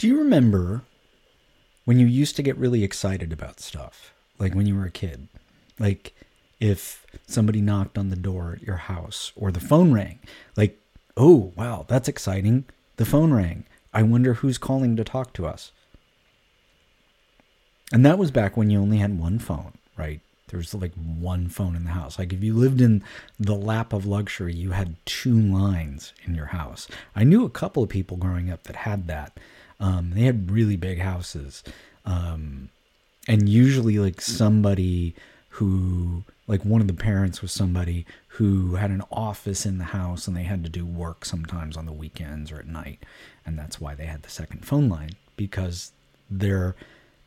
Do you remember when you used to get really excited about stuff? Like when you were a kid? Like if somebody knocked on the door at your house or the phone rang. Like, oh, wow, that's exciting. The phone rang. I wonder who's calling to talk to us. And that was back when you only had one phone, right? There's like one phone in the house. Like if you lived in the lap of luxury, you had two lines in your house. I knew a couple of people growing up that had that. Um, they had really big houses. Um, and usually like somebody who like one of the parents was somebody who had an office in the house and they had to do work sometimes on the weekends or at night. And that's why they had the second phone line because their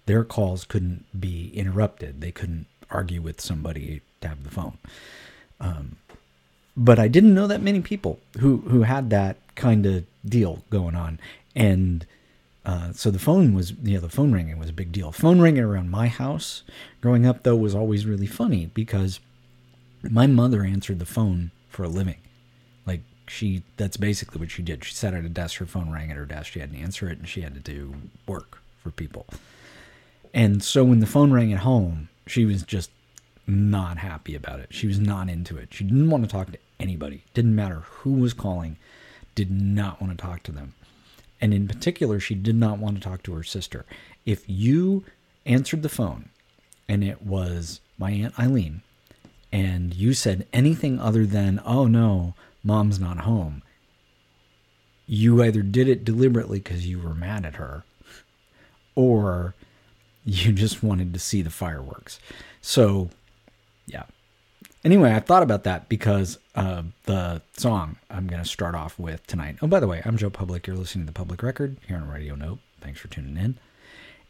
their calls couldn't be interrupted. They couldn't argue with somebody to have the phone. Um, but i didn't know that many people who who had that kind of deal going on. And uh, so the phone was, you know, the phone ringing was a big deal. Phone ringing around my house growing up, though, was always really funny because my mother answered the phone for a living. Like she, that's basically what she did. She sat at a desk, her phone rang at her desk, she had to answer it, and she had to do work for people. And so when the phone rang at home, she was just not happy about it. She was not into it. She didn't want to talk to anybody. Didn't matter who was calling. Did not want to talk to them. And in particular, she did not want to talk to her sister. If you answered the phone and it was my Aunt Eileen, and you said anything other than, oh no, mom's not home, you either did it deliberately because you were mad at her, or you just wanted to see the fireworks. So, yeah, Anyway, I thought about that because uh, the song I'm going to start off with tonight. Oh, by the way, I'm Joe Public. You're listening to the Public Record here on Radio Note. Thanks for tuning in.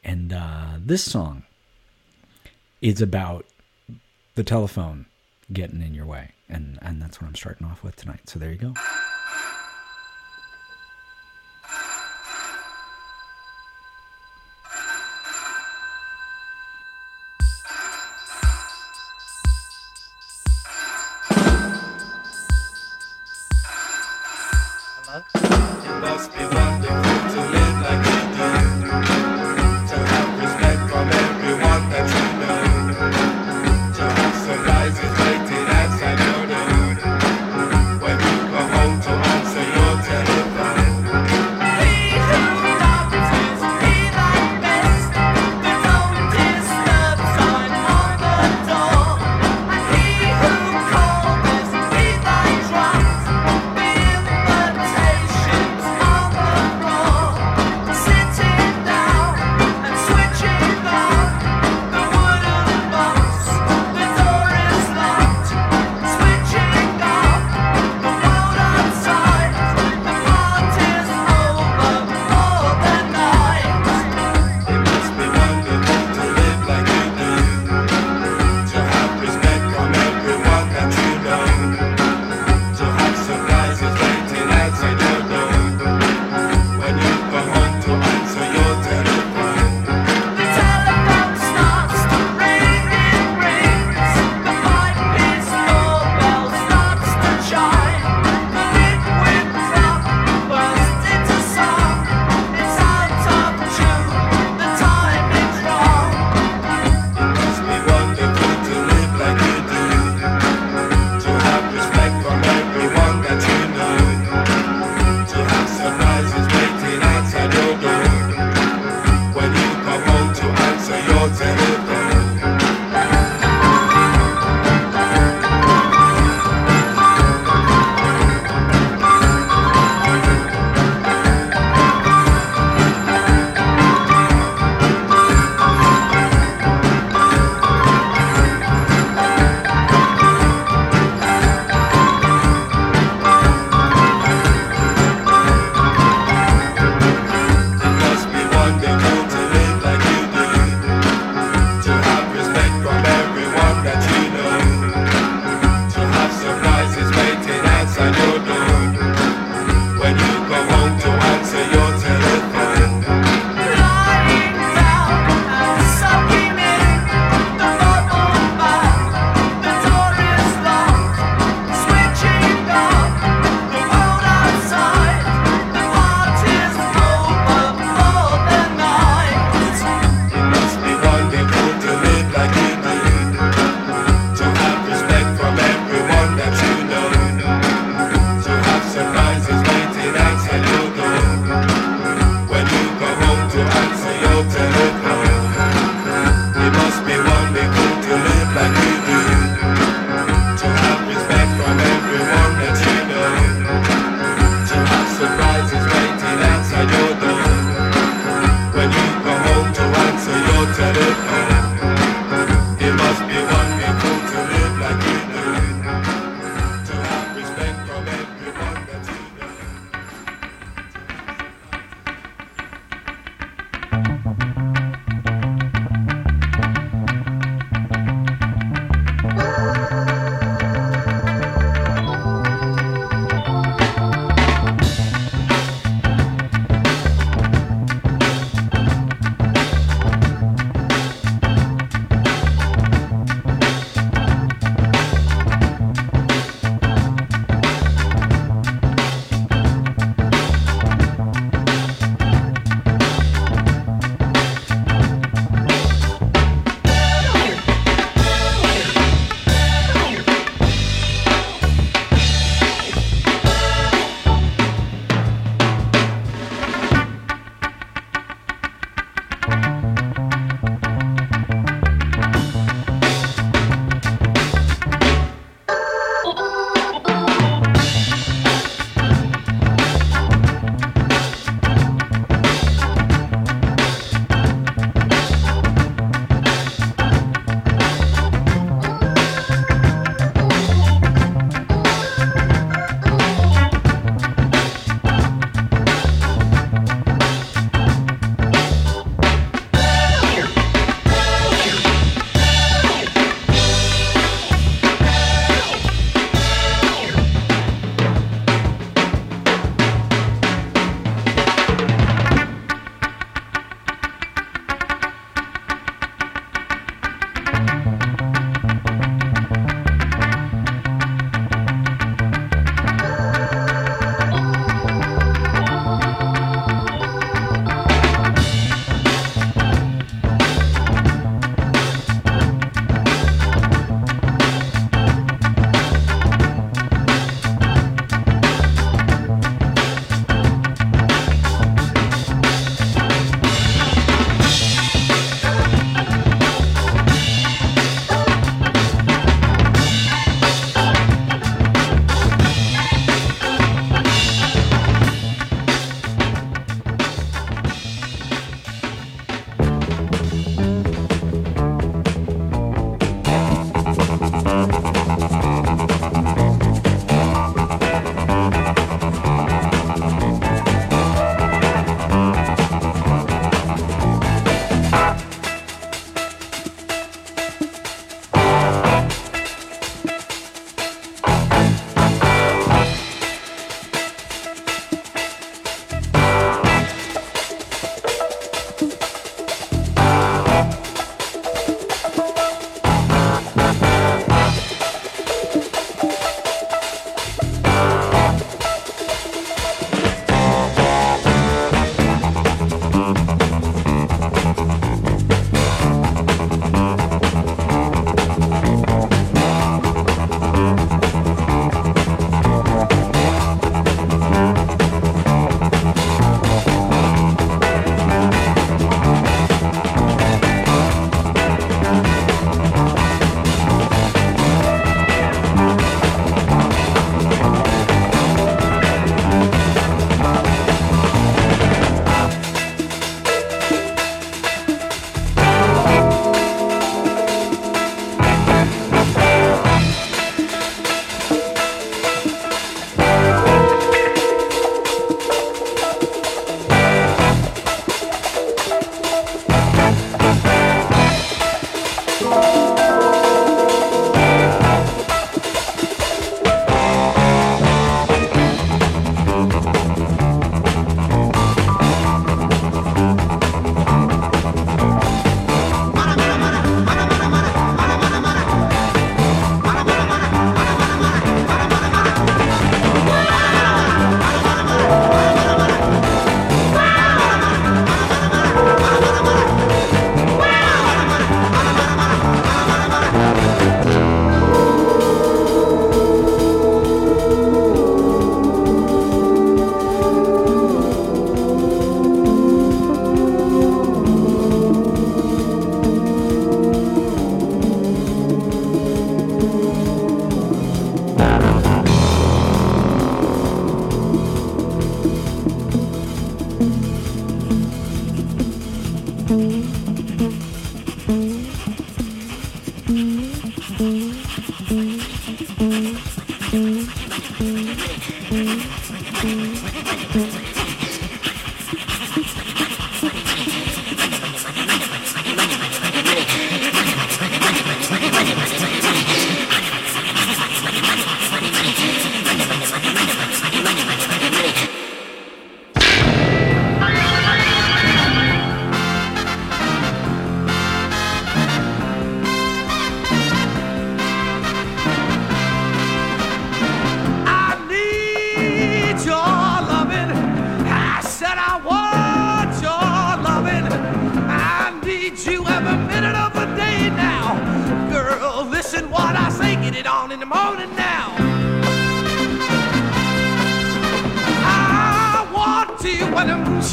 And uh, this song is about the telephone getting in your way, and and that's what I'm starting off with tonight. So there you go.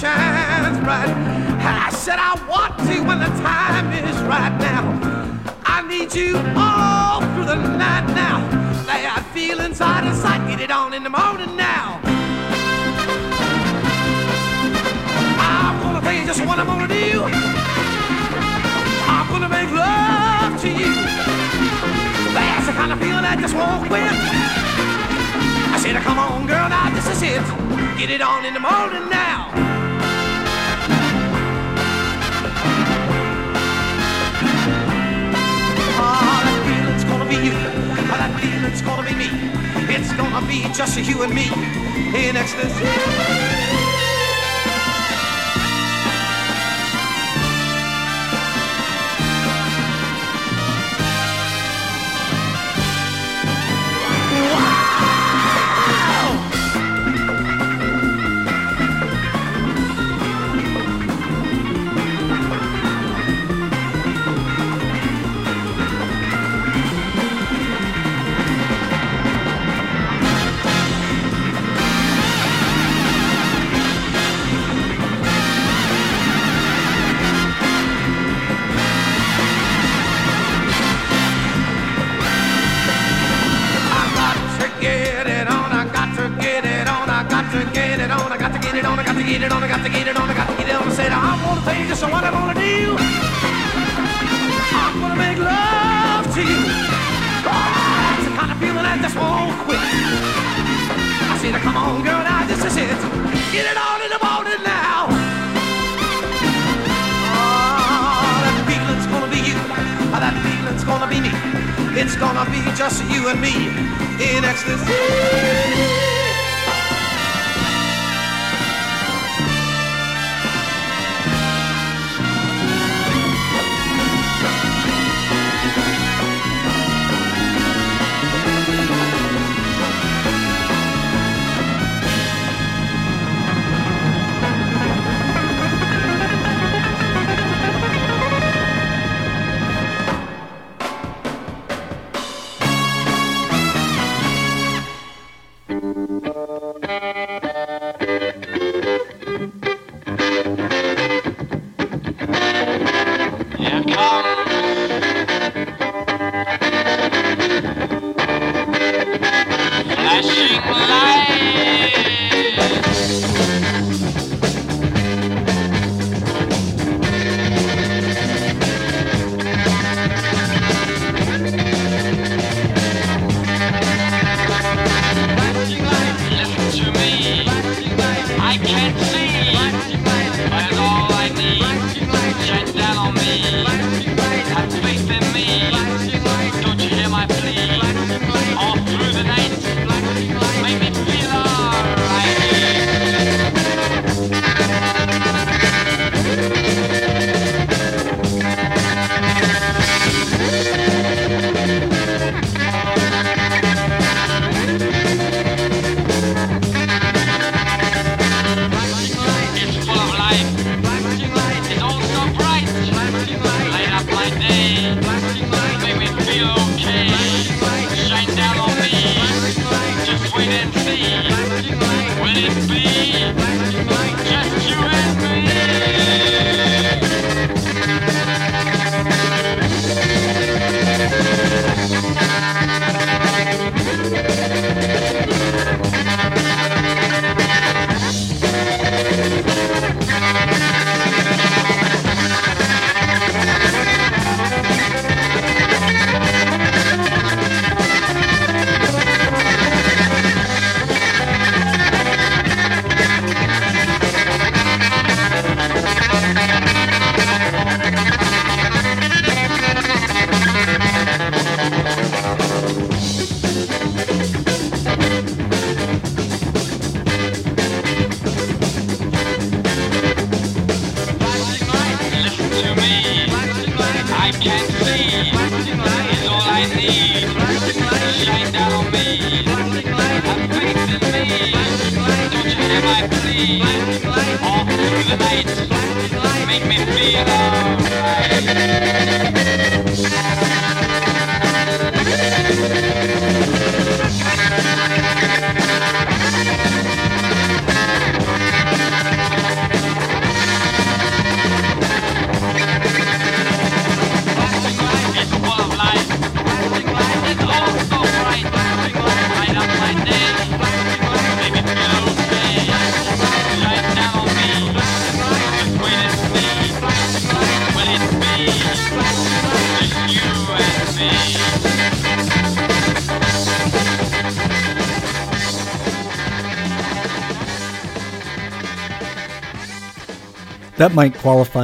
shines bright. I said I want to when the time is right now. I need you all through the night now. Lay have feelings out of sight, get it on in the morning now. I'm gonna tell you just what I'm gonna do. I'm gonna make love to you. That's the kind of feeling I just won't quit. I said, come on, girl, now this is it. Get it on in the morning now. be you, but that feel it's gonna be me. It's gonna be just you and me in ecstasy. be okay.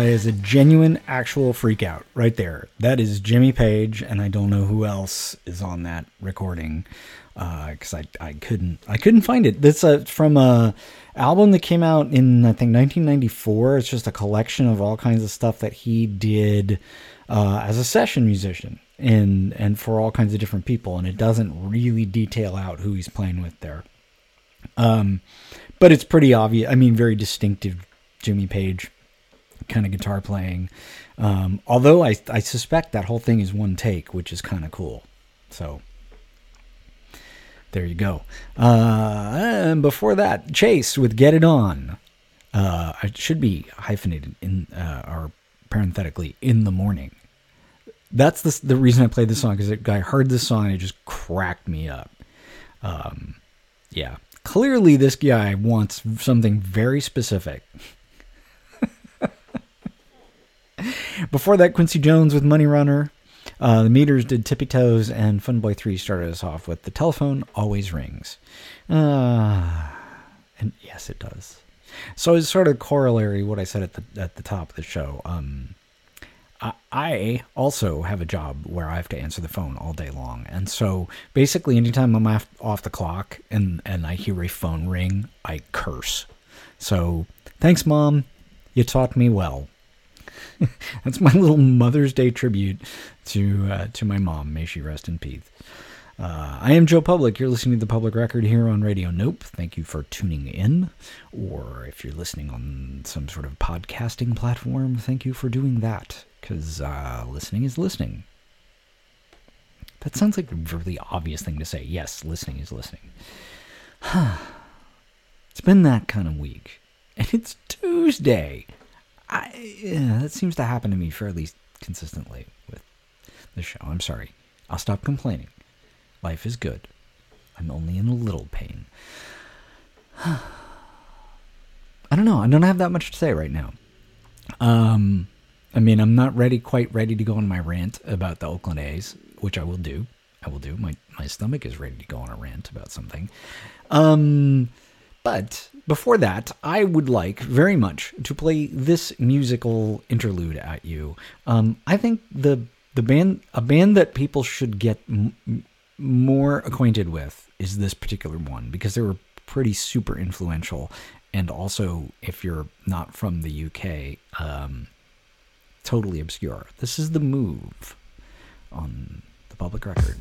Qualify as a genuine, actual freakout right there. That is Jimmy Page, and I don't know who else is on that recording because uh, I, I couldn't I couldn't find it. This uh, from a album that came out in I think 1994. It's just a collection of all kinds of stuff that he did uh, as a session musician and and for all kinds of different people, and it doesn't really detail out who he's playing with there. Um, but it's pretty obvious. I mean, very distinctive Jimmy Page kind of guitar playing. Um, although I, I suspect that whole thing is one take, which is kind of cool. So there you go. Uh, and before that, Chase with Get It On. Uh, it should be hyphenated in uh, or parenthetically in the morning. That's the, the reason I played this song because I heard this song and it just cracked me up. Um, yeah, clearly this guy wants something very specific. Before that, Quincy Jones with Money Runner. Uh, the Meters did Tippy Toes, and Fun Boy 3 started us off with The Telephone Always Rings. Uh, and yes, it does. So it's sort of corollary what I said at the at the top of the show. Um, I, also have a job where I have to answer the phone all day long, and so basically, anytime I'm off the clock and and I hear a phone ring, I curse. So thanks, mom. You taught me well. That's my little Mother's Day tribute to uh, to my mom. May she rest in peace. Uh, I am Joe Public. You're listening to the Public Record here on Radio Nope. Thank you for tuning in. Or if you're listening on some sort of podcasting platform, thank you for doing that. Because uh, listening is listening. That sounds like a really obvious thing to say. Yes, listening is listening. it's been that kind of week. And it's Tuesday. I, yeah, that seems to happen to me fairly consistently with the show. I'm sorry. I'll stop complaining. Life is good. I'm only in a little pain. I don't know. I don't have that much to say right now. Um, I mean, I'm not ready, quite ready to go on my rant about the Oakland A's, which I will do. I will do. My my stomach is ready to go on a rant about something. Um, but before that, I would like very much to play this musical interlude at you. Um, I think the the band a band that people should get m- more acquainted with is this particular one because they were pretty super influential, and also if you're not from the UK, um, totally obscure. This is the move on the public record.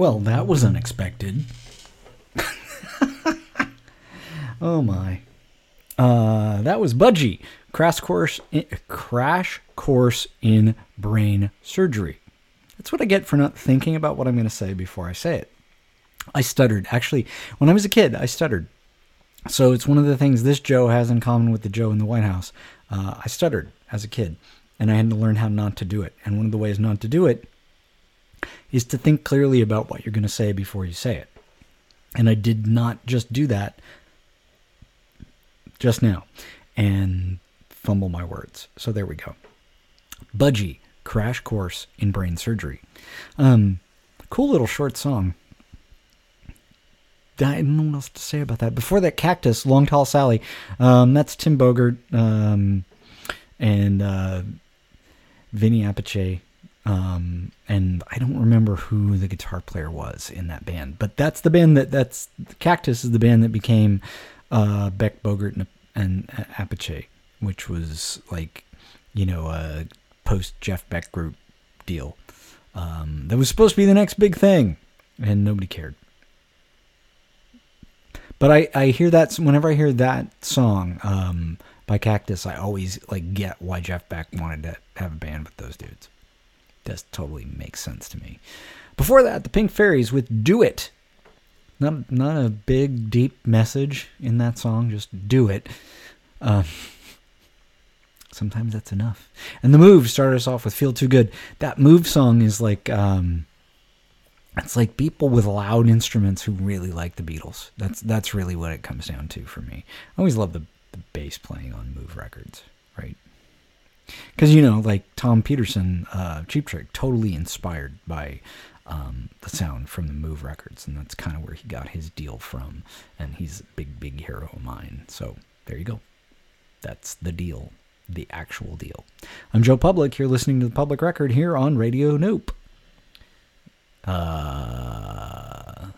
Well, that was unexpected. oh my. Uh, that was Budgie. Crash course, in, crash course in brain surgery. That's what I get for not thinking about what I'm going to say before I say it. I stuttered. Actually, when I was a kid, I stuttered. So it's one of the things this Joe has in common with the Joe in the White House. Uh, I stuttered as a kid, and I had to learn how not to do it. And one of the ways not to do it is to think clearly about what you're going to say before you say it. And I did not just do that just now and fumble my words. So there we go. Budgie, Crash Course in Brain Surgery. Um, cool little short song. I don't know what else to say about that. Before that, Cactus, Long Tall Sally. Um, that's Tim Bogert um, and uh, Vinny Appice. Um, and I don't remember who the guitar player was in that band, but that's the band that that's Cactus is the band that became uh, Beck Bogert and, and Appice, which was like you know a post Jeff Beck group deal. Um, that was supposed to be the next big thing, and nobody cared. But I, I hear that whenever I hear that song um, by Cactus, I always like get why Jeff Beck wanted to have a band with those dudes. Does totally makes sense to me. Before that, the Pink Fairies with "Do It." Not not a big deep message in that song. Just do it. Um, sometimes that's enough. And the move started us off with "Feel Too Good." That move song is like. Um, it's like people with loud instruments who really like the Beatles. That's that's really what it comes down to for me. I always love the, the bass playing on Move records, right? Because you know, like Tom Petersson, uh, Cheap Trick, totally inspired by um, the sound from the Move records, and that's kind of where he got his deal from. And he's a big, big hero of mine. So there you go. That's the deal, the actual deal. I'm Joe Public. You're listening to the Public Record here on Radio Nope. Uh,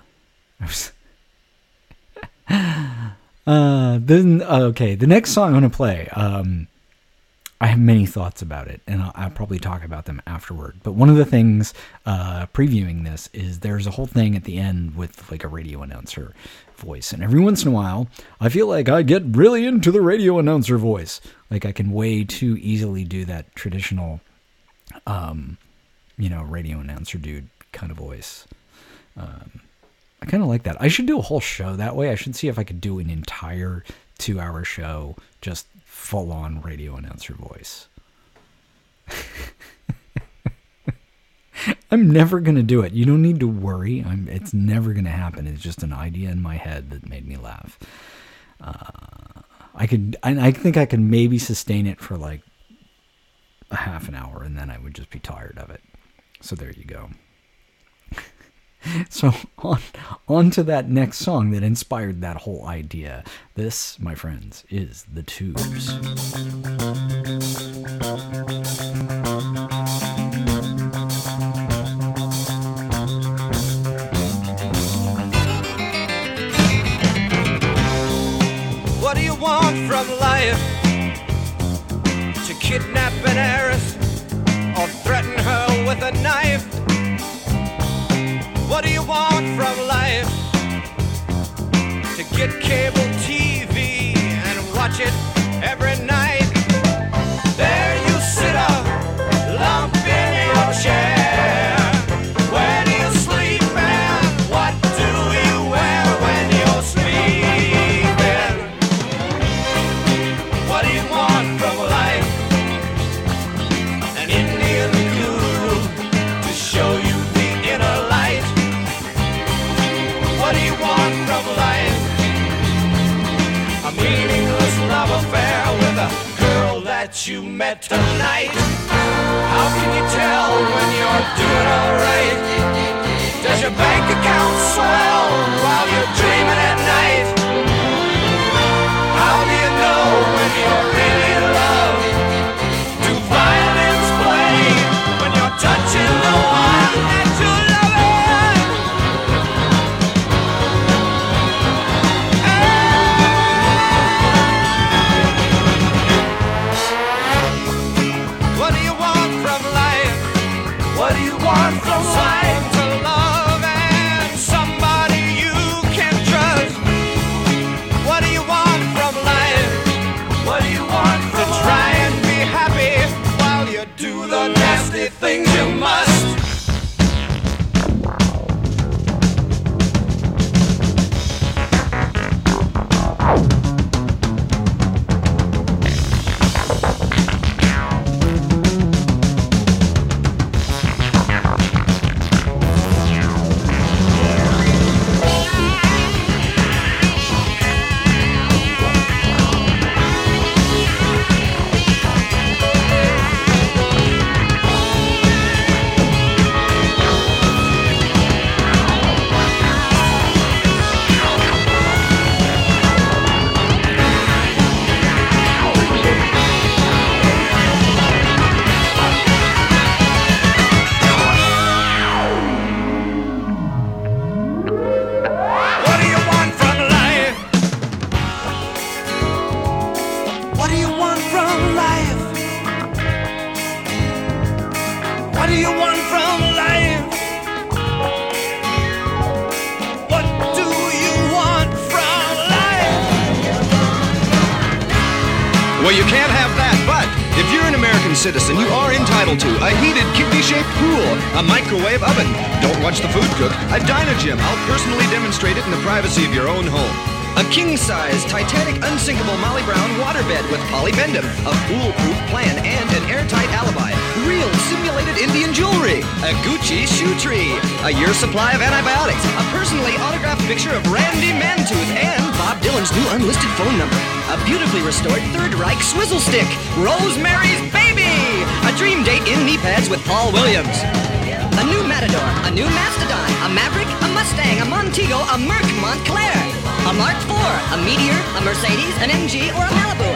uh, then okay, the next song I'm gonna play. Um, I have many thoughts about it, and I'll, I'll probably talk about them afterward. But one of the things uh, previewing this is there's a whole thing at the end with like a radio announcer voice, and every once in a while, I feel like I get really into the radio announcer voice. Like I can way too easily do that traditional, um, you know, radio announcer dude kind of voice. Um, I kind of like that. I should do a whole show that way. I should see if I could do an entire two hour show just full on radio announcer voice. I'm never going to do it. You don't need to worry. I'm, it's never going to happen. It's just an idea in my head that made me laugh. Uh, I could, I, I think I could maybe sustain it for like a half an hour and then I would just be tired of it. So there you go. So on on to that next song that inspired that whole idea. This, my friends, is the Tubes. What do you want from life? To kidnap an heiress or threaten her with a knife? What do you want from life? To get cable TV and watch it every night? Met tonight. How can you tell when you're doing alright? Does your bank account swell while you're Mercedes, an MG, or a Malibu,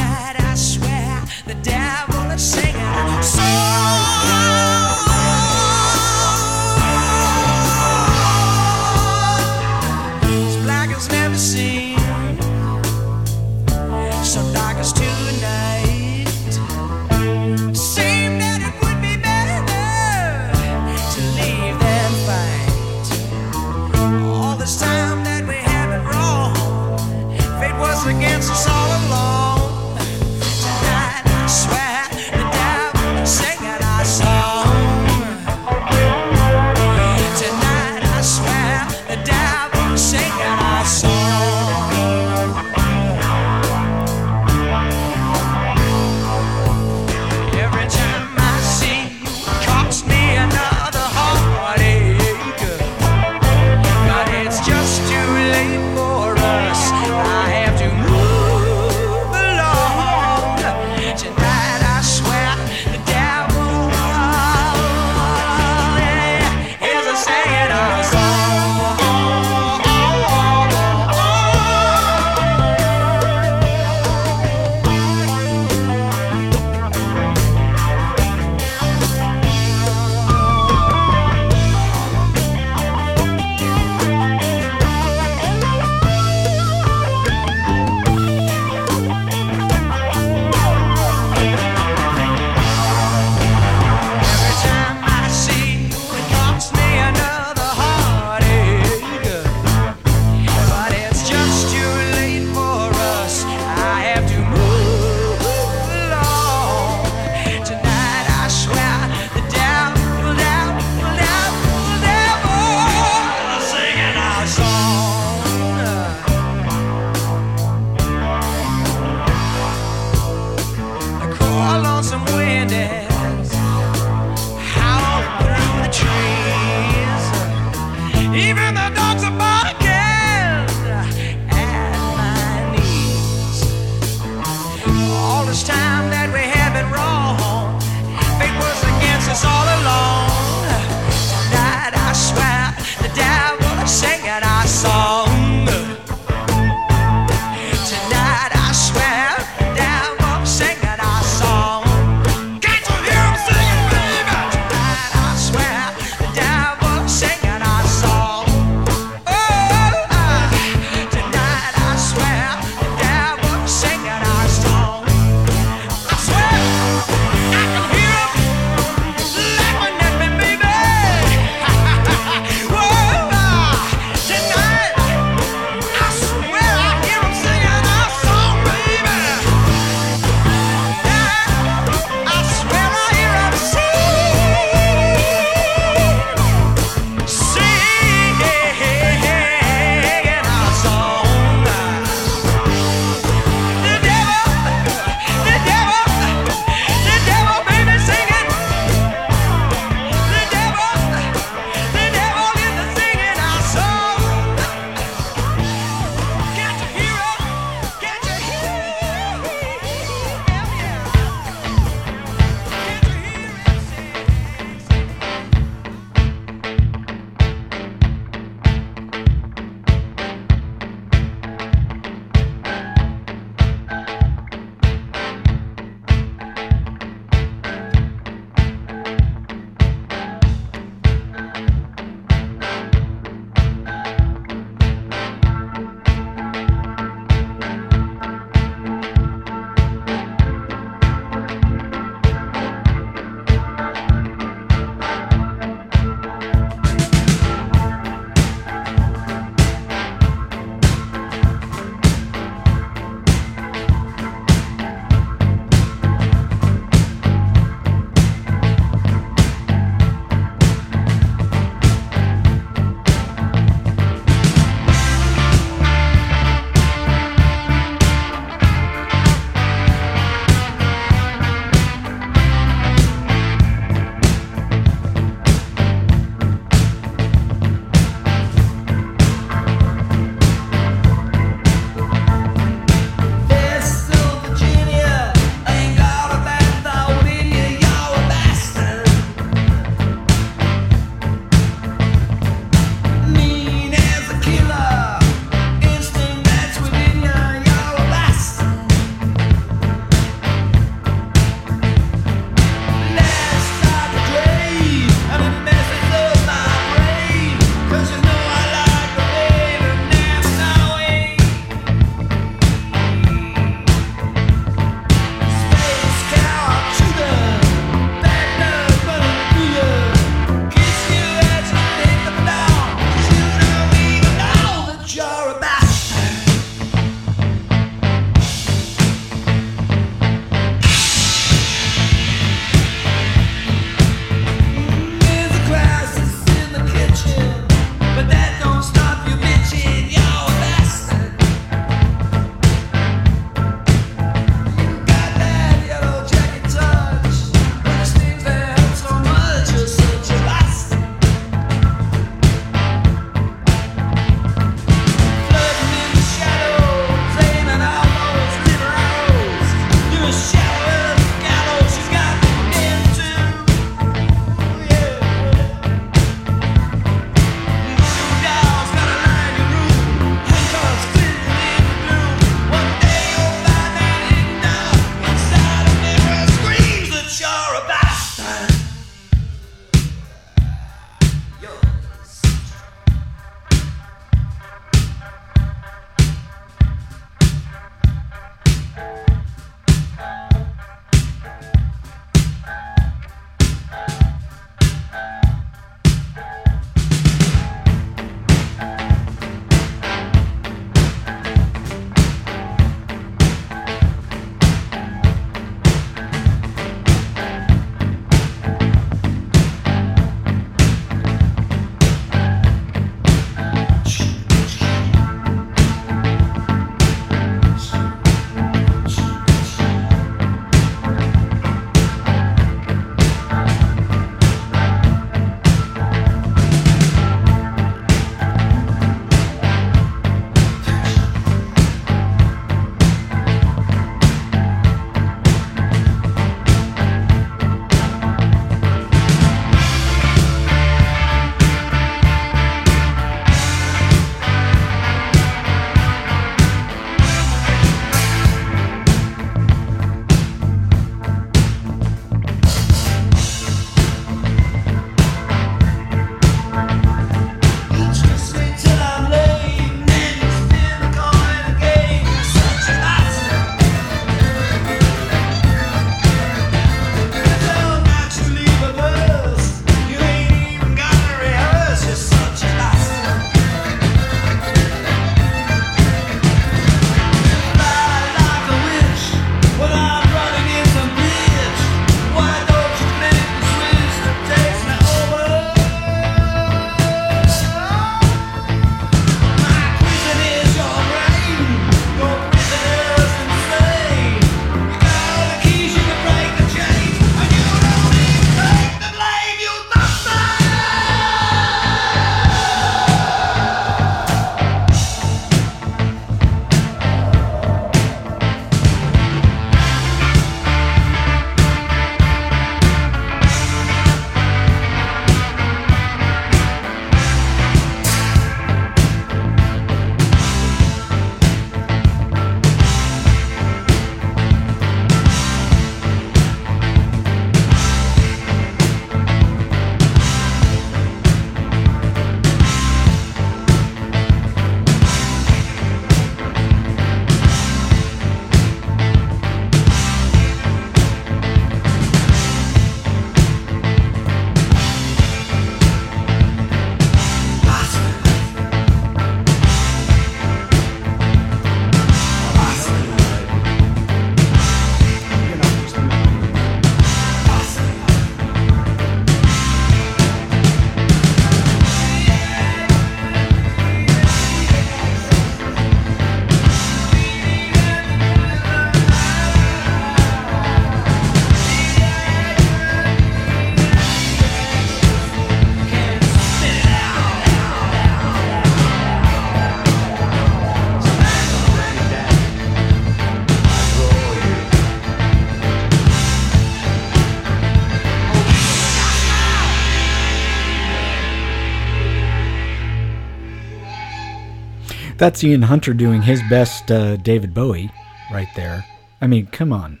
That's Ian Hunter doing his best uh, David Bowie right there. I mean, come on.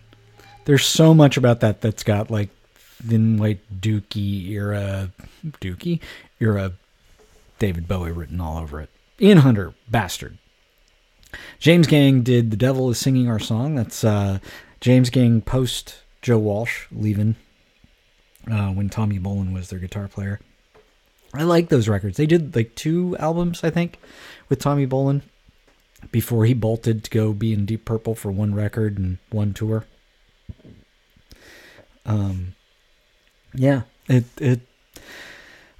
There's so much about that that's got like thin white Duke era, Duke era David Bowie written all over it. Ian Hunter, bastard. James Gang did The Devil is Singing Our Song. That's uh, James Gang post Joe Walsh leaving uh, when Tommy Bolin was their guitar player. I like those records. They did like two albums, I think, with Tommy Bolin before he bolted to go be in Deep Purple for one record and one tour. Um, yeah, it it.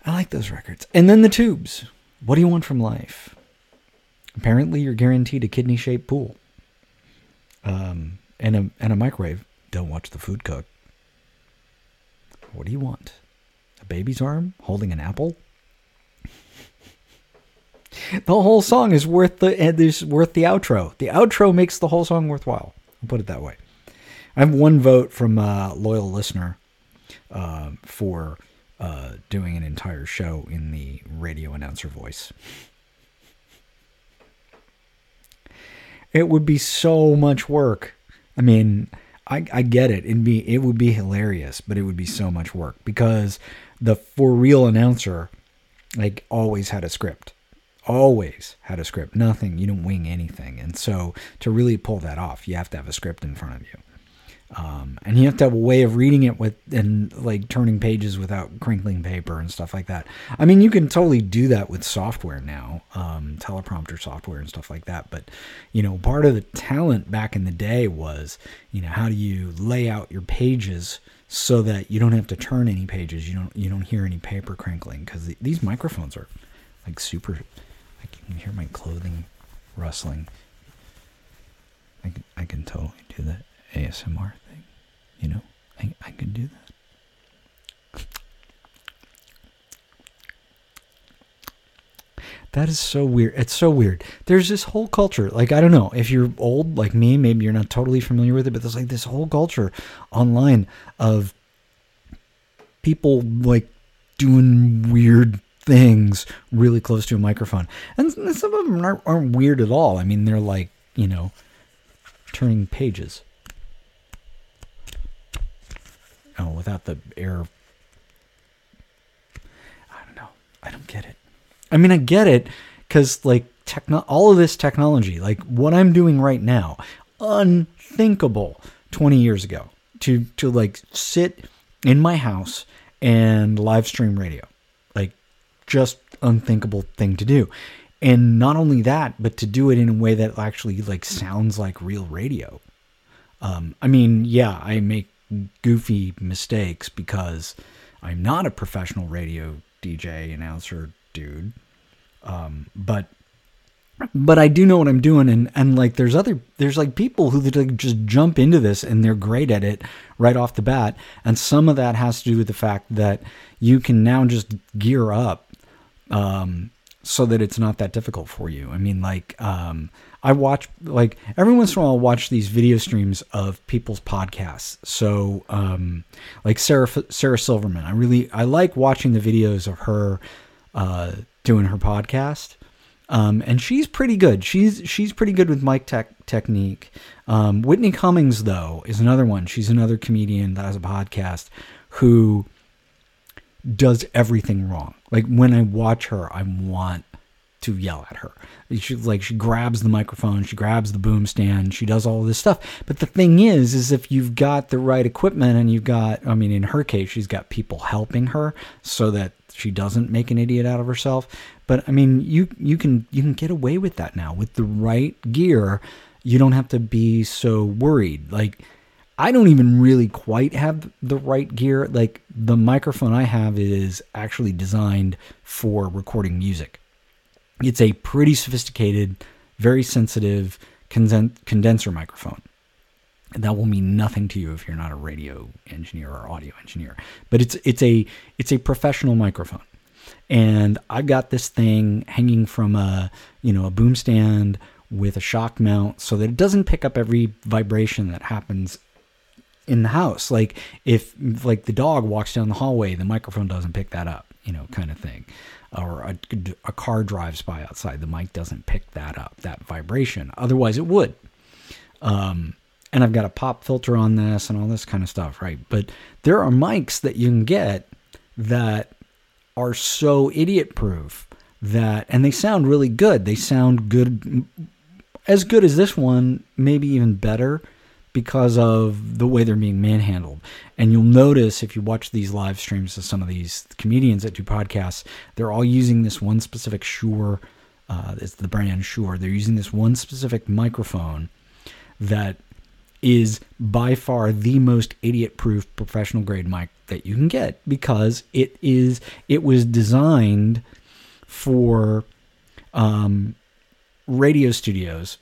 I like those records. And then the Tubes. What do you want from life? Apparently, you're guaranteed a kidney-shaped pool. Um, and a and a microwave. Don't watch the food cook. What do you want? A baby's arm holding an apple? The whole song is worth the is worth the outro. The outro makes the whole song worthwhile. I'll put it that way. I have one vote from a loyal listener uh, for uh, doing an entire show in the radio announcer voice. It would be so much work. I mean, I, I get it. It'd be it would be hilarious, but it would be so much work because the for real announcer like always had a script. Always had a script. Nothing. You don't wing anything. And so to really pull that off, you have to have a script in front of you. Um, and you have to have a way of reading it with and like turning pages without crinkling paper and stuff like that. I mean, you can totally do that with software now, um, teleprompter software and stuff like that. But you know, part of the talent back in the day was, you know, how do you lay out your pages so that you don't have to turn any pages, you don't you don't hear any paper crinkling because the, these microphones are like super. I can hear my clothing rustling. I can, I can totally do that ASMR thing. You know, I, I could do that. That is so weird. It's so weird. There's this whole culture. Like, I don't know. If you're old like me, maybe you're not totally familiar with it, but there's like this whole culture online of people like doing weird things really close to a microphone. And some of them aren't, aren't weird at all. I mean, they're like, you know, turning pages. Oh, without the air. I don't know. I don't get it. I mean, I get it because like techno, all of this technology, like what I'm doing right now, unthinkable 20 years ago to to like sit in my house and live stream radio, just unthinkable thing to do. And not only that, but to do it in a way that actually like sounds like real radio. Um, I mean, yeah, I make goofy mistakes because I'm not a professional radio DJ announcer dude. Um, but but I do know what I'm doing, and and like there's other there's like people who like just jump into this and they're great at it right off the bat, and some of that has to do with the fact that you can now just gear up, um, so that it's not that difficult for you. I mean, like um, I watch like every once in a while I'll watch these video streams of people's podcasts. So um, like Sarah Sarah Silverman, I really I like watching the videos of her uh, doing her podcast. Um, and she's pretty good. She's she's pretty good with mic tech technique. Um, Whitney Cummings though is another one. She's another comedian that has a podcast who does everything wrong. Like when I watch her, I want to yell at her. She like she grabs the microphone, she grabs the boom stand, she does all this stuff. But the thing is, is if you've got the right equipment and you've got, I mean, in her case, she's got people helping her so that she doesn't make an idiot out of herself. But I mean, you you can you can get away with that now with the right gear. You don't have to be so worried. Like I don't even really quite have the right gear. Like the microphone I have is actually designed for recording music. It's a pretty sophisticated, very sensitive conden- condenser microphone. That will mean nothing to you if you're not a radio engineer or audio engineer. But it's it's a it's a professional microphone. And I've got this thing hanging from a you know a boom stand with a shock mount so that it doesn't pick up every vibration that happens in the house. Like if like the dog walks down the hallway, the microphone doesn't pick that up. you know, kind of thing. Or a, a car drives by outside, the mic doesn't pick that up, that vibration. Otherwise, it would. Um, and I've got a pop filter on this and all this kind of stuff, right? But there are mics that you can get that are so idiot proof that, and they sound really good. They sound good, as good as this one, maybe even better because of the way they're being manhandled. And you'll notice if you watch these live streams of some of these comedians that do podcasts, they're all using this one specific Shure. Uh, it's the brand Shure. They're using this one specific microphone that is by far the most idiot proof professional grade mic that you can get because it is it was designed for um, radio studios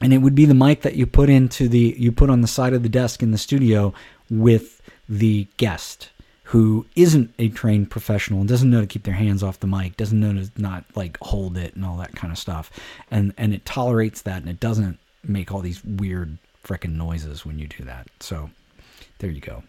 and it would be the mic that you put into the you put on the side of the desk in the studio with the guest who isn't a trained professional and doesn't know to keep their hands off the mic doesn't know to not like hold it and all that kind of stuff. And and it tolerates that and it doesn't make all these weird freaking noises when you do that. So there you go.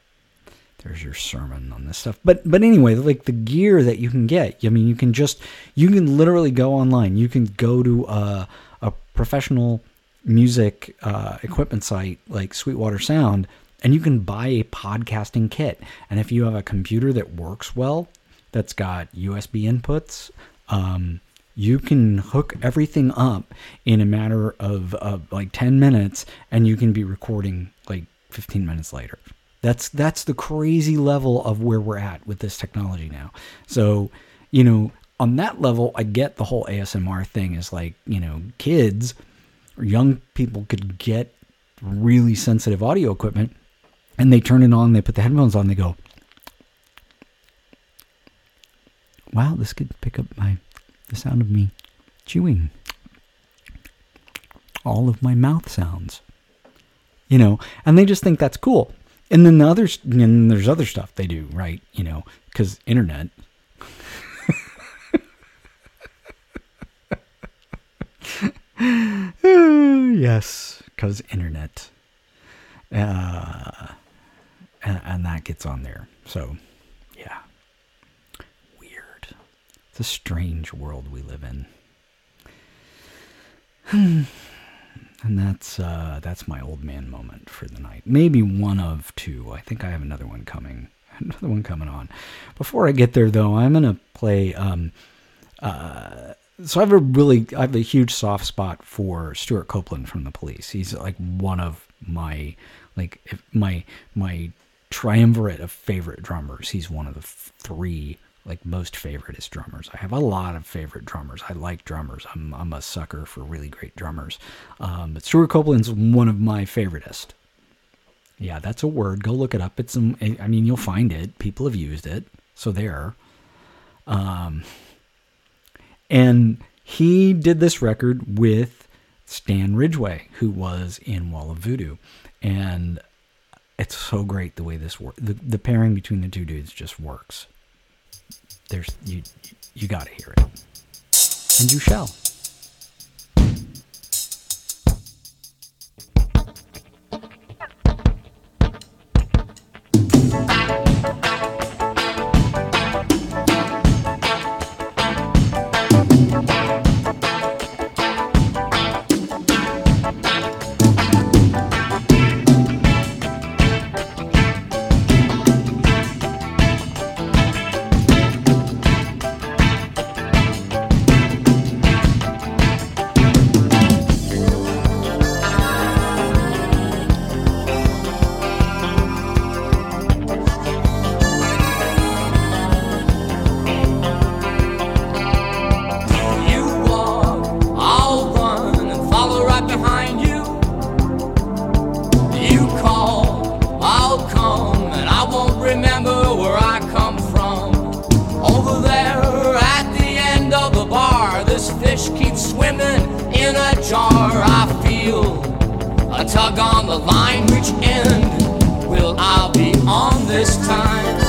There's your sermon on this stuff. But but anyway like the gear that you can get i mean you can just you can literally go online. You can go to a, a professional music uh, equipment site like sweetwater sound and you can buy a podcasting kit. And if you have a computer that works well that's got usb inputs um, you can hook everything up in a matter of, of like 10 minutes and you can be recording like 15 minutes later. That's that's the crazy level of where we're at with this technology now. So you know on that level i get the whole asmr thing is like you know kids young people could get really sensitive audio equipment and they turn it on they put the headphones on they go wow this could pick up my the sound of me chewing all of my mouth sounds you know? And they just think that's cool. And then the others and there's other stuff they do right? You know because internet yes because internet uh, and, and that gets on there so yeah weird it's a strange world we live in and that's uh, that's my old man moment for the night. Maybe one of two. I think I have another one coming. Another one coming on. Before I get there, though, I'm gonna play. Um, uh, so I have a really, I have a huge soft spot for Stewart Copeland from the Police. He's like one of my, like my my triumvirate of favorite drummers. He's one of the three like most favoriteest drummers. I have a lot of favorite drummers. I like drummers. I'm I'm a sucker for really great drummers. Um, but Stewart Copeland's one of my favoritist. Yeah, that's a word. Go look it up. It's um, I mean you'll find it. People have used it. So there. Um, and he did this record with Stan Ridgway, who was in Wall of Voodoo, and it's so great the way this works. The, the pairing between the two dudes just works. There's you you got to hear it. And you shall jar. I feel a tug on the line, which end will I be on this time?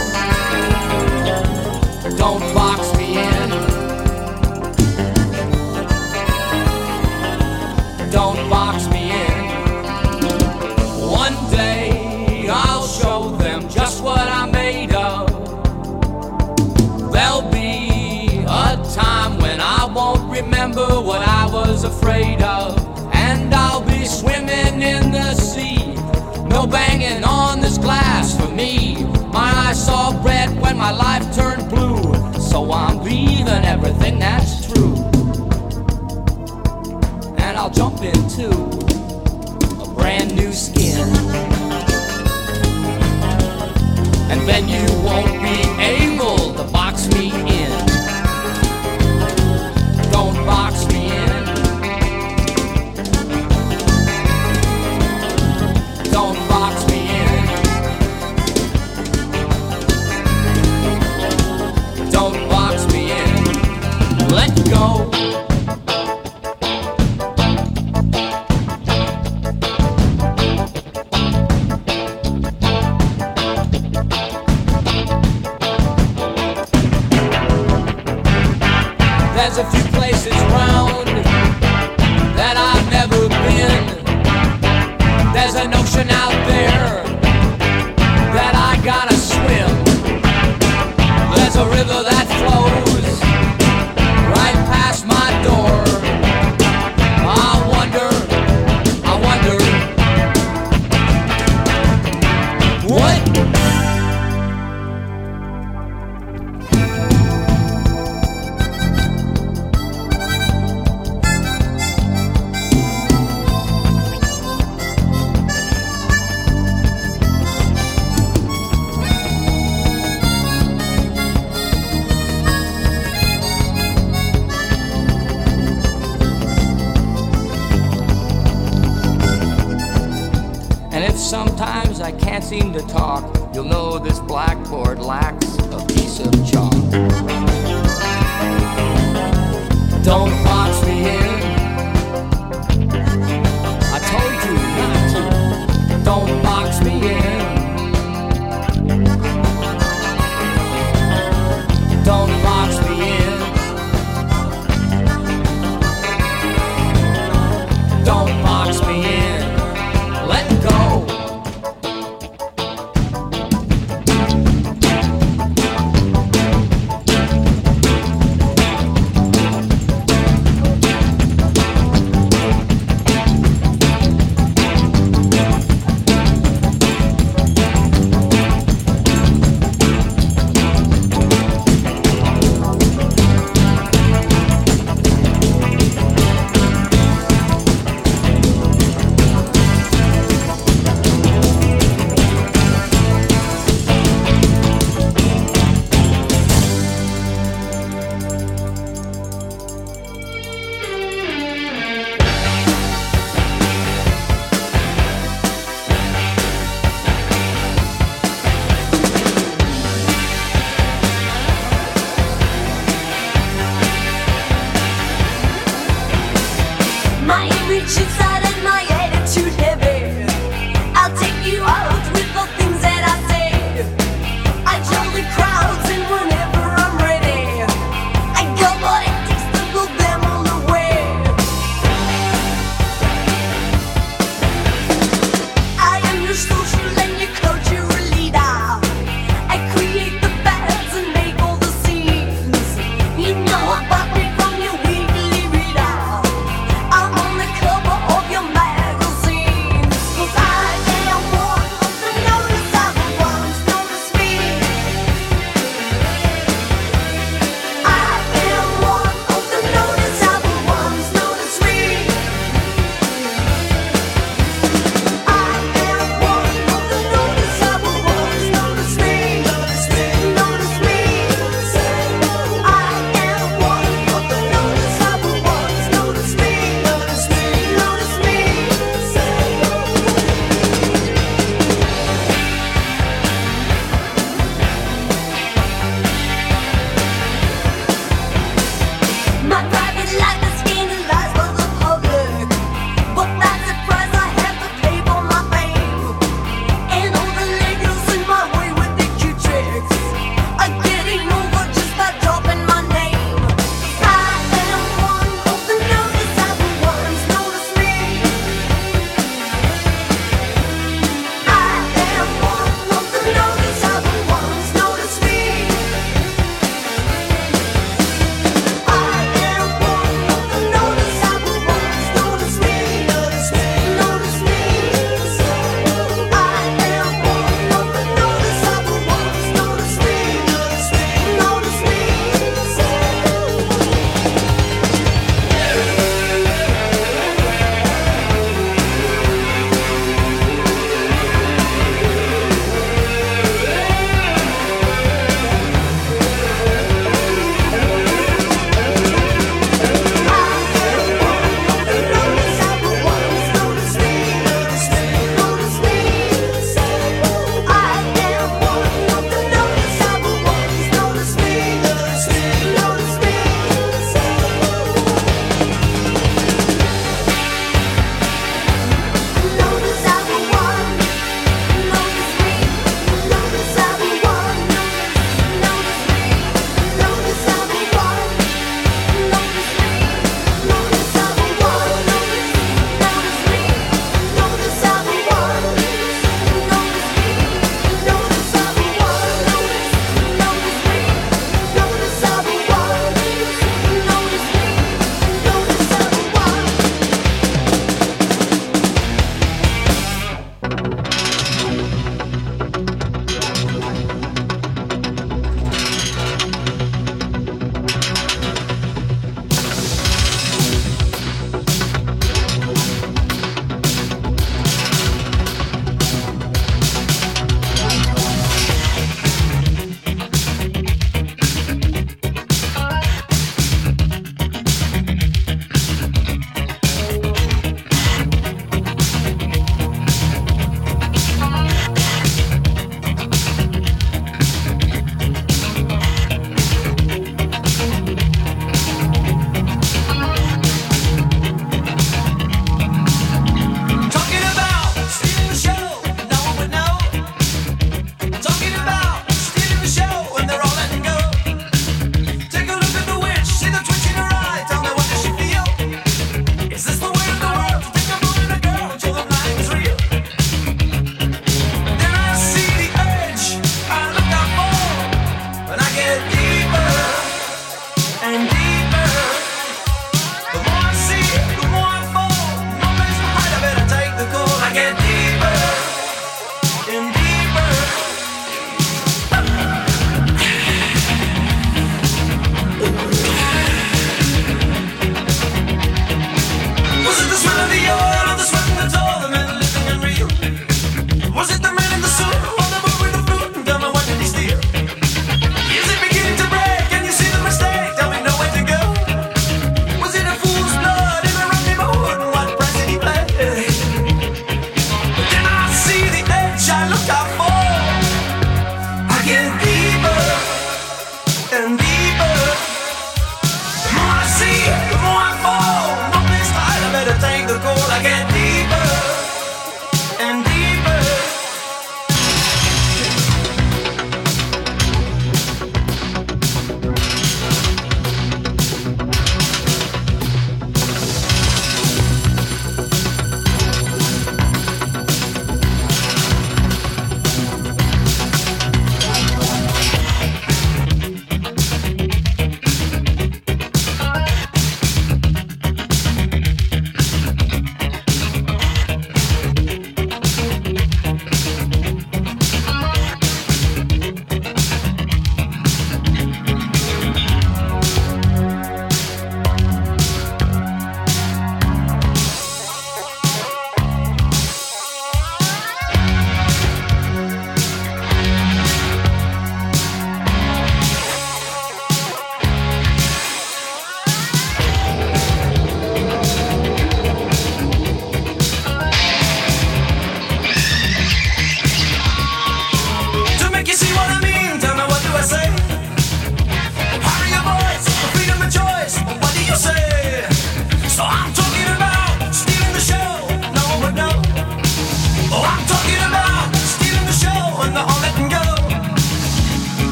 afraid of. And I'll be swimming in the sea. No banging on this glass for me. My eyes saw red when my life turned blue. So I'm leaving everything that's true. And I'll jump into a brand new skin. And then you won't be able to box me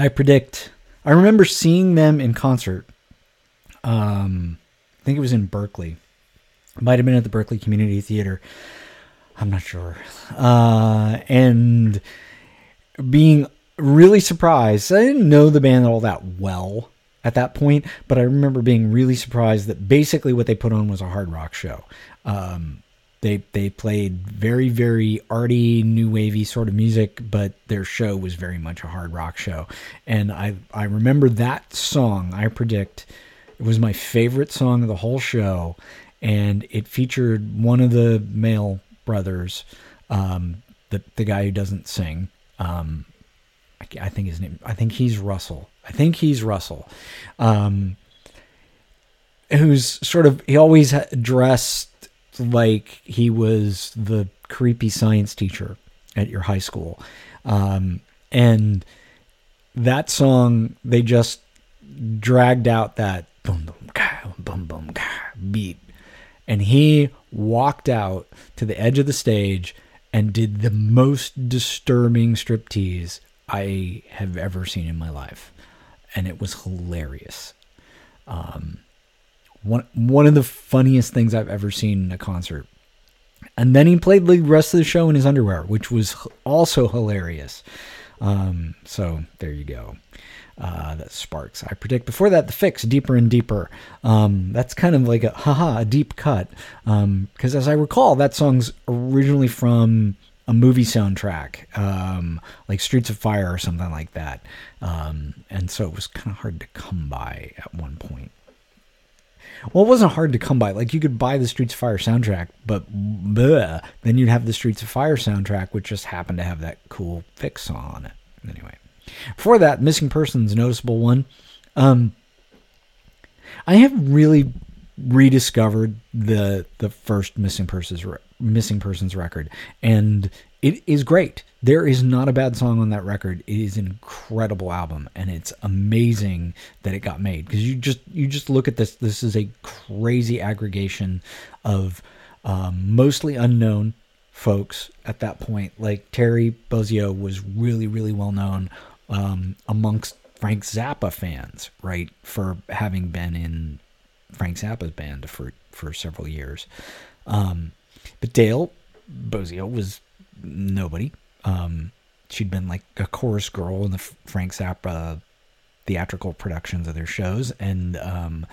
I predict. I remember seeing them in concert. Um, I think it was in Berkeley. Might have been at the Berkeley Community Theater. I'm not sure. Uh, and being really surprised. I didn't know the band all that well at that point, but I remember being really surprised that basically what they put on was a hard rock show. Um, they they played very very arty, new wavy sort of music, but their show was very much a hard rock show. And I I remember that song. I predict it was my favorite song of the whole show, and it featured one of the Mael brothers, um, the the guy who doesn't sing. Um, I, I think his name. I think he's Russell. I think he's Russell. Um, who's sort of he always dressed like he was the creepy science teacher at your high school. Um, and that song they just dragged out that boom boom boom boom beat. And he walked out to the edge of the stage and did the most disturbing striptease I have ever seen in my life. And it was hilarious one one of the funniest things I've ever seen in a concert. And then he played the rest of the show in his underwear, which was also hilarious. Um, so there you go. Uh, that's Sparks. I predict before that the Fixx deeper and deeper. Um, that's kind of like a haha a deep cut. Because as I recall, that song's originally from a movie soundtrack, um, like Streets of Fire or something like that. Um, and so it was kind of hard to come by at one point. Well, it wasn't hard to come by. Like you could buy the Streets of Fire soundtrack, but bleh, then you'd have the Streets of Fire soundtrack, which just happened to have that cool fix on it. Anyway, for that, Missing Persons, noticeable one. Um, I have really rediscovered the the first Missing Persons Missing Persons record, and it is great. There is not a bad song on that record. It is an incredible album, and it's amazing that it got made because you just you just look at this. This is a crazy aggregation of um, mostly unknown folks at that point. Like Terry Bozzio was really really well known um, amongst Frank Zappa fans, right, for having been in Frank Zappa's band for for several years. Um, but Dale Bozzio was nobody. Um, she'd been like a chorus girl in the Frank Zappa theatrical productions of their shows, and um,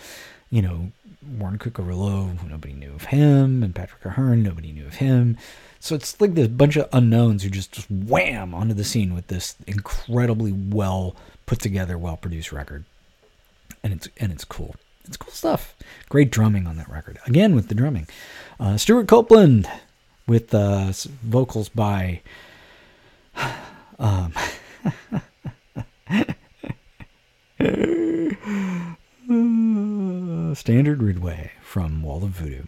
you know Warren Cucurullo, nobody knew of him, and Patrick O'Hearn, nobody knew of him. So it's like this bunch of unknowns who just, just wham onto the scene with this incredibly well put together, well produced record and it's and it's cool. It's cool stuff. Great drumming on that record. Again with the drumming, uh, Stewart Copeland with uh, vocals by um, Stan Ridgway from Wall of Voodoo.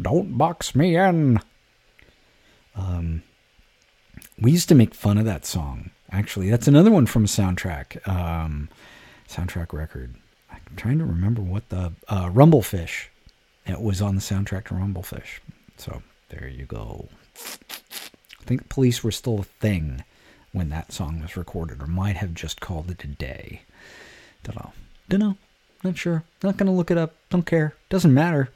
Don't box me in. Um, we used to make fun of that song. Actually, that's another one from a soundtrack. Um, soundtrack record. I'm trying to remember what the uh, Rumblefish. It was on the soundtrack to Rumblefish. So there you go. I think police were still a thing when that song was recorded, or might have just called it a day. Don't know. Don't know. Not sure. Not gonna look it up. Don't care. Doesn't matter.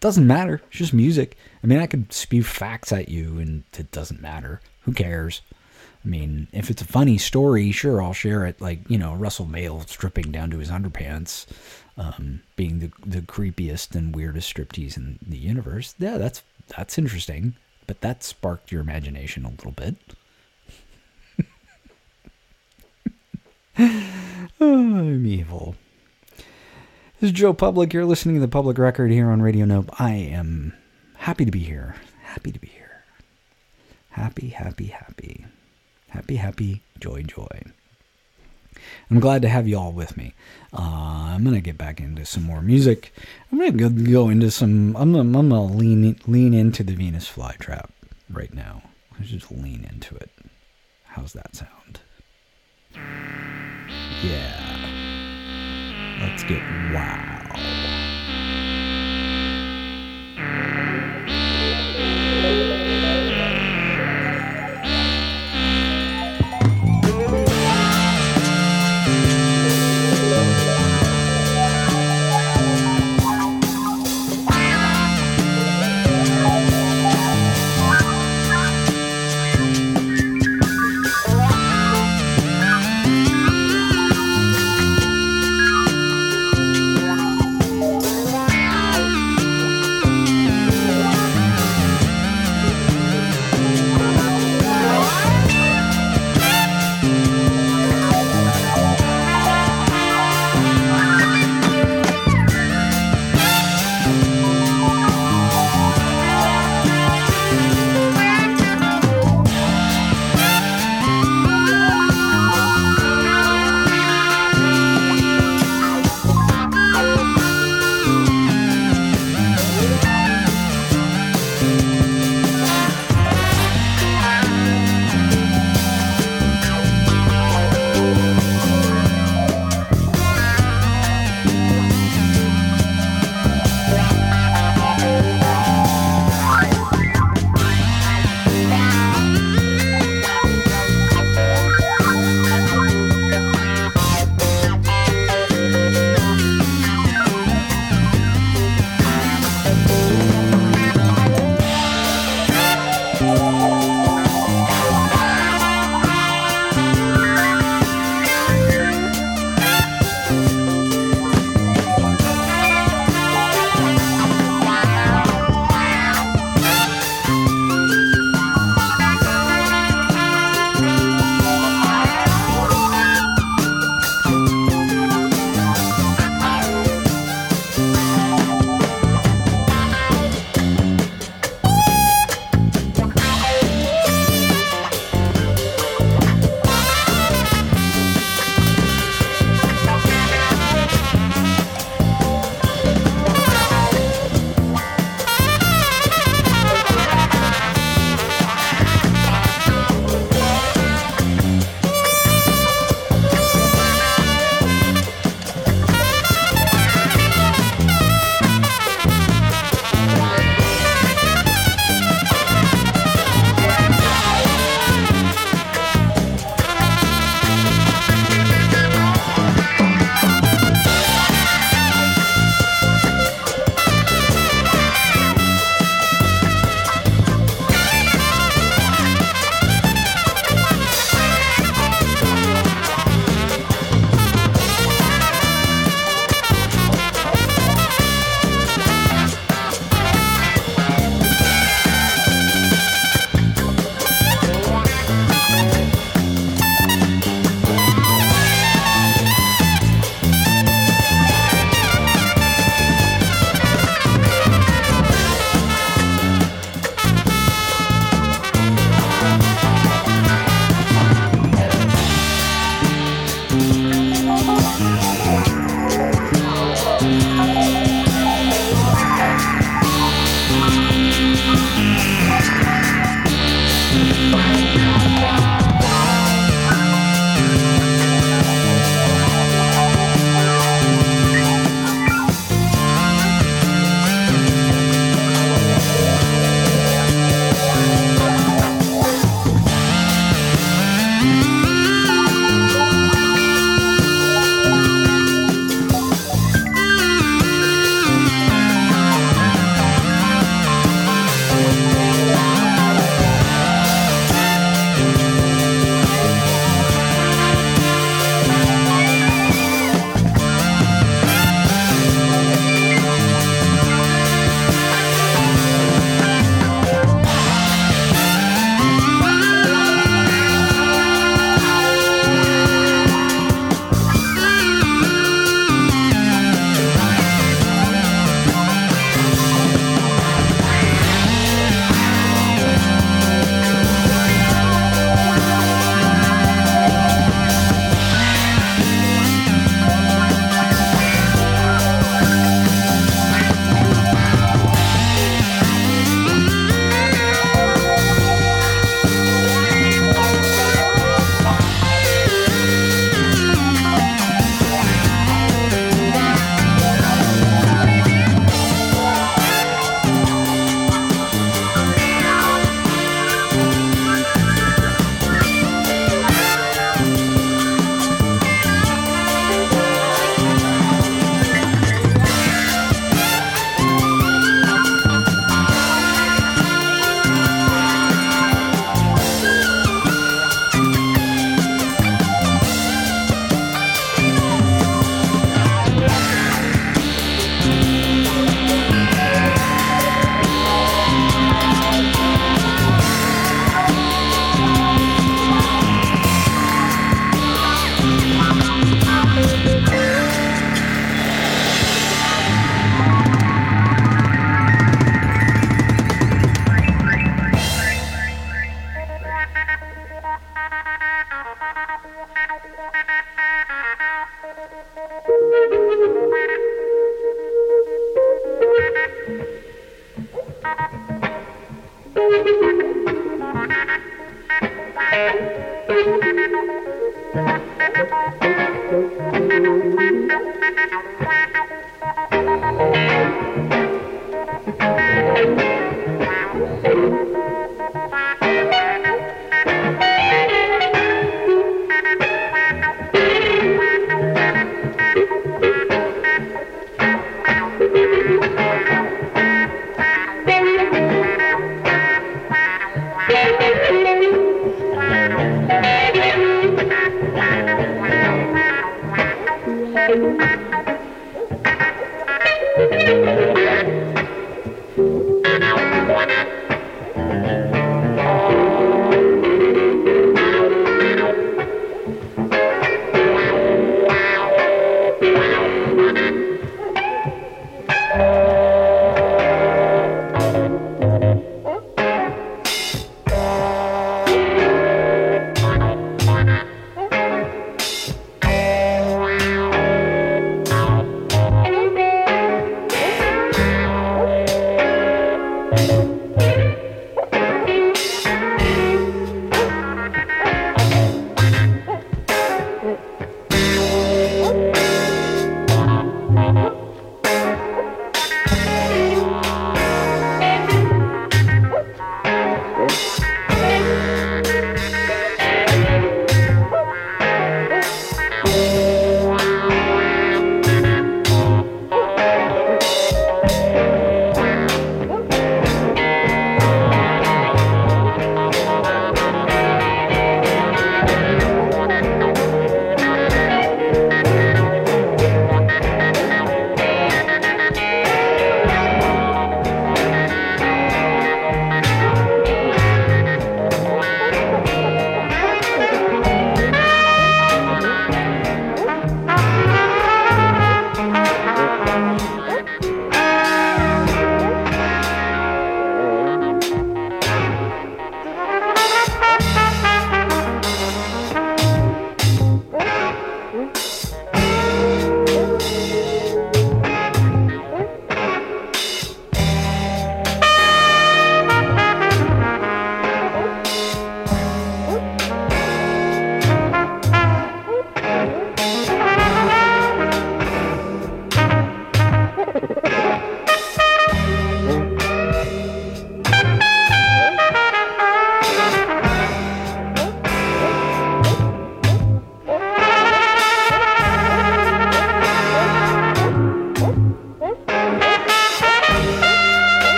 Doesn't matter. It's just music. I mean, I could spew facts at you, and it doesn't matter. Who cares? I mean, if it's a funny story, sure, I'll share it. Like, you know, Russell Mael stripping down to his underpants, um, being the the creepiest and weirdest striptease in the universe. Yeah, that's that's interesting. But that sparked your imagination a little bit. Oh, I'm evil. This is Joe Public. You're listening to the Public Record here on Radio Nope. I am happy to be here. Happy to be here. Happy, happy, happy. Happy, happy, joy, joy. I'm glad to have you all with me. Uh, I'm gonna get back into some more music. I'm gonna go, go into some. I'm gonna, I'm gonna lean lean into the Venus flytrap right now. Let's just lean into it. How's that sound? Yeah. Let's get wow.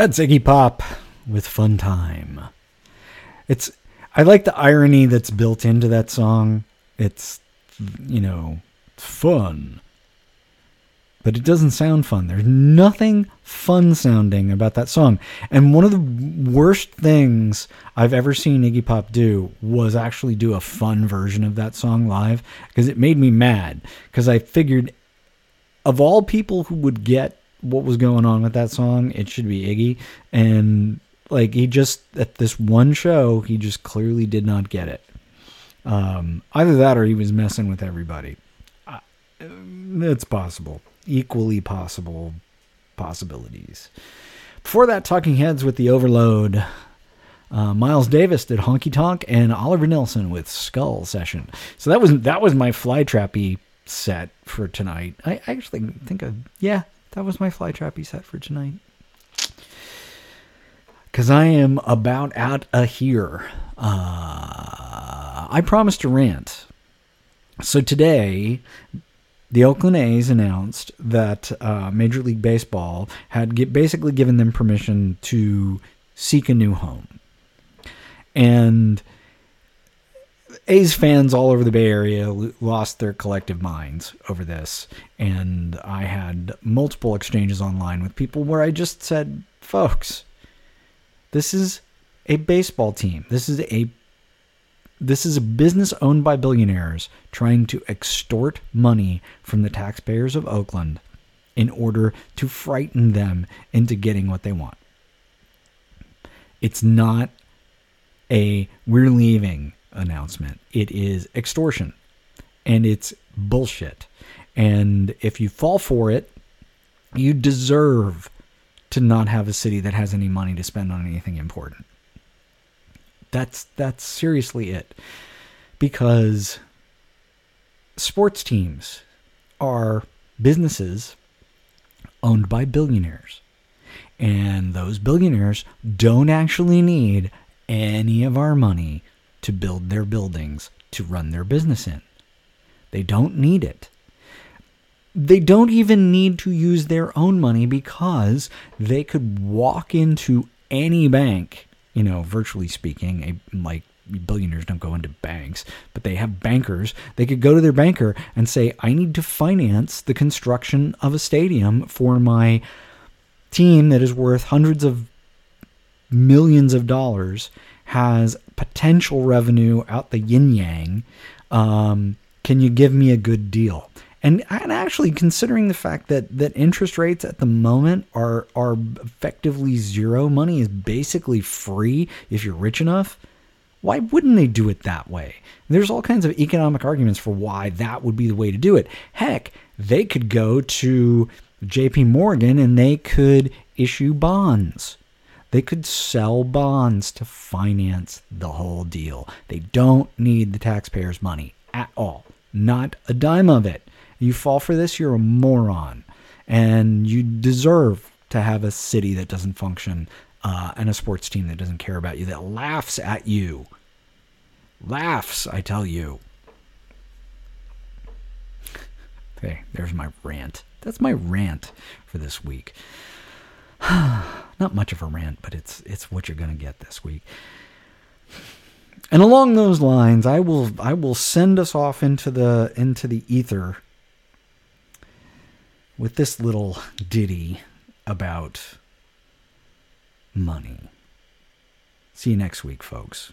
That's Iggy Pop with Fun Time. It's I like the irony that's built into that song. It's you know, fun. But it doesn't sound fun. There's nothing fun sounding about that song. And one of the worst things I've ever seen Iggy Pop do was actually do a fun version of that song live because it made me mad because I figured of all people who would get what was going on with that song, it should be Iggy. And like he just at this one show, he just clearly did not get it. Um, either that or he was messing with everybody. Uh, it's possible, equally possible possibilities. Before that, Talking Heads with the Overload. Uh, Miles Davis did Honky Tonk and Oliver Nelson with Skull Session. So that was that was my flytrappy set for tonight. I actually think of yeah, that was my flytrappy set for tonight. Cause I am about out of here. Uh, I promised to rant. So today, the Oakland A's announced that uh, Major League Baseball had gi- basically given them permission to seek a new home. And A's fans all over the Bay Area lost their collective minds over this. And I had multiple exchanges online with people where I just said, folks, this is a baseball team. This is a this is a business owned by billionaires trying to extort money from the taxpayers of Oakland in order to frighten them into getting what they want. It's not a we're leaving announcement. It is extortion. And it's bullshit. And if you fall for it, you deserve to not have a city that has any money to spend on anything important. That's that's seriously it. Because sports teams are businesses owned by billionaires. And those billionaires don't actually need any of our money to build their buildings to run their business in. They don't need it. They don't even need to use their own money because they could walk into any bank, you know, virtually speaking, a, like billionaires don't go into banks, but they have bankers. They could go to their banker and say, I need to finance the construction of a stadium for my team that is worth hundreds of millions of dollars, has potential revenue out the yin yang. Um, can you give me a good deal? And, and actually, considering the fact that, that interest rates at the moment are are effectively zero, money is basically free if you're rich enough. Why wouldn't they do it that way? There's all kinds of economic arguments for why that would be the way to do it. Heck, they could go to JP Morgan and they could issue bonds. They could sell bonds to finance the whole deal. They don't need the taxpayers' money at all. Not a dime of it. You fall for this, you're a moron. And you deserve to have a city that doesn't function uh, and a sports team that doesn't care about you, that laughs at you. Laughs, I tell you. Okay, there's my rant. That's my rant for this week. Not much of a rant, but it's it's what you're going to get this week. And along those lines, I will I will send us off into the into the ether with this little ditty about money. See you next week, folks.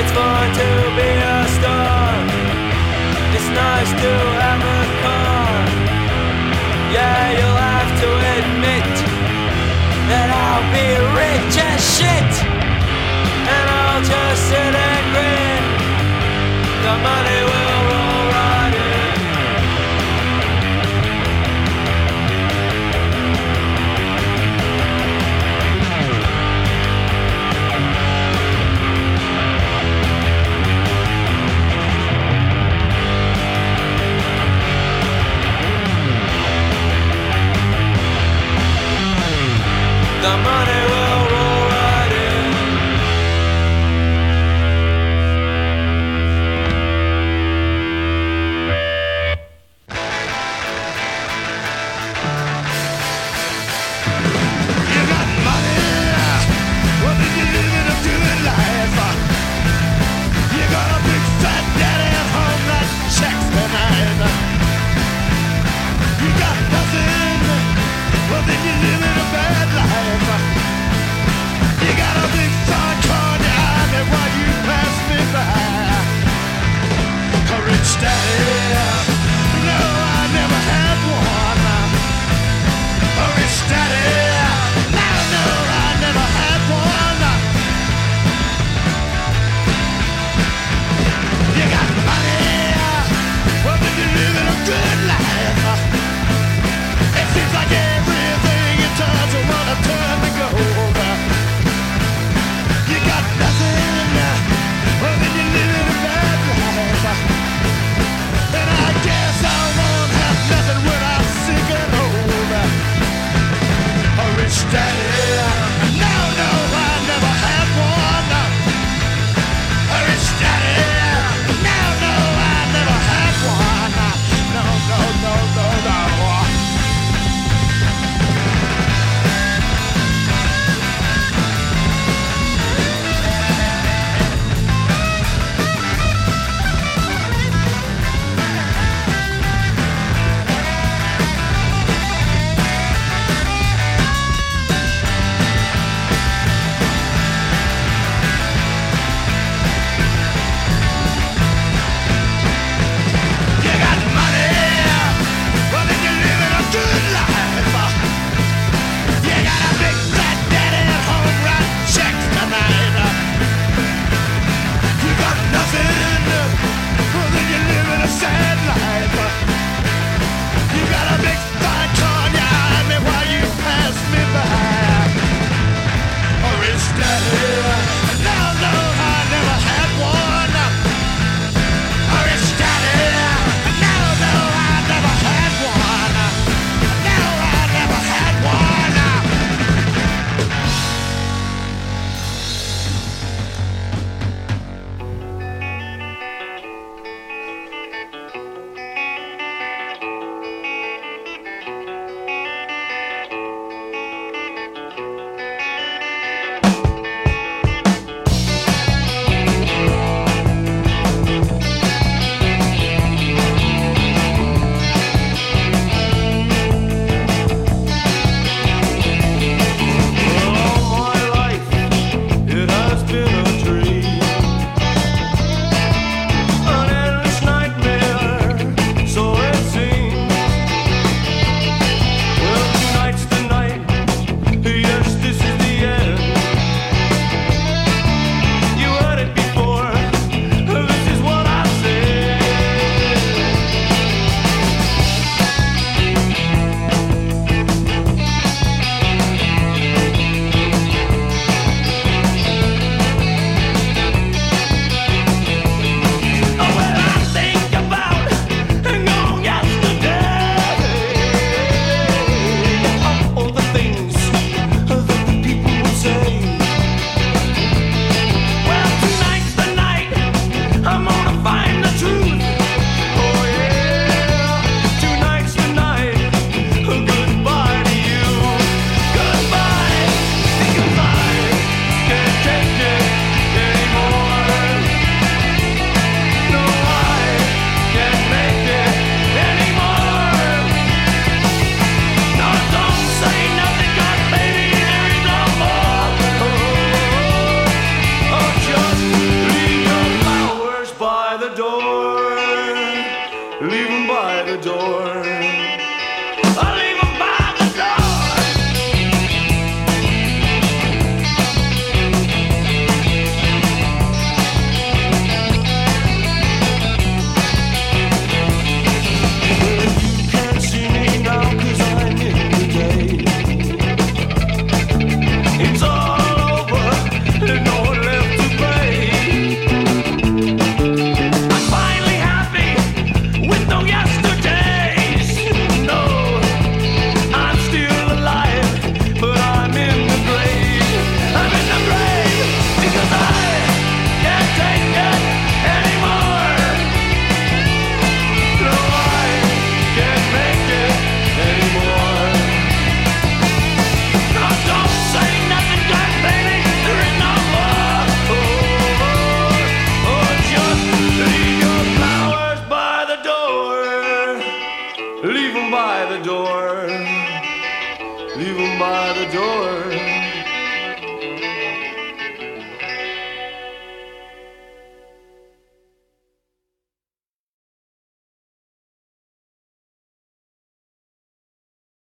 It's fun to be a star. It's nice to have a car. Yeah, you'll have to admit that I'll be rich as shit. And I'll just sit and grin. The money will The money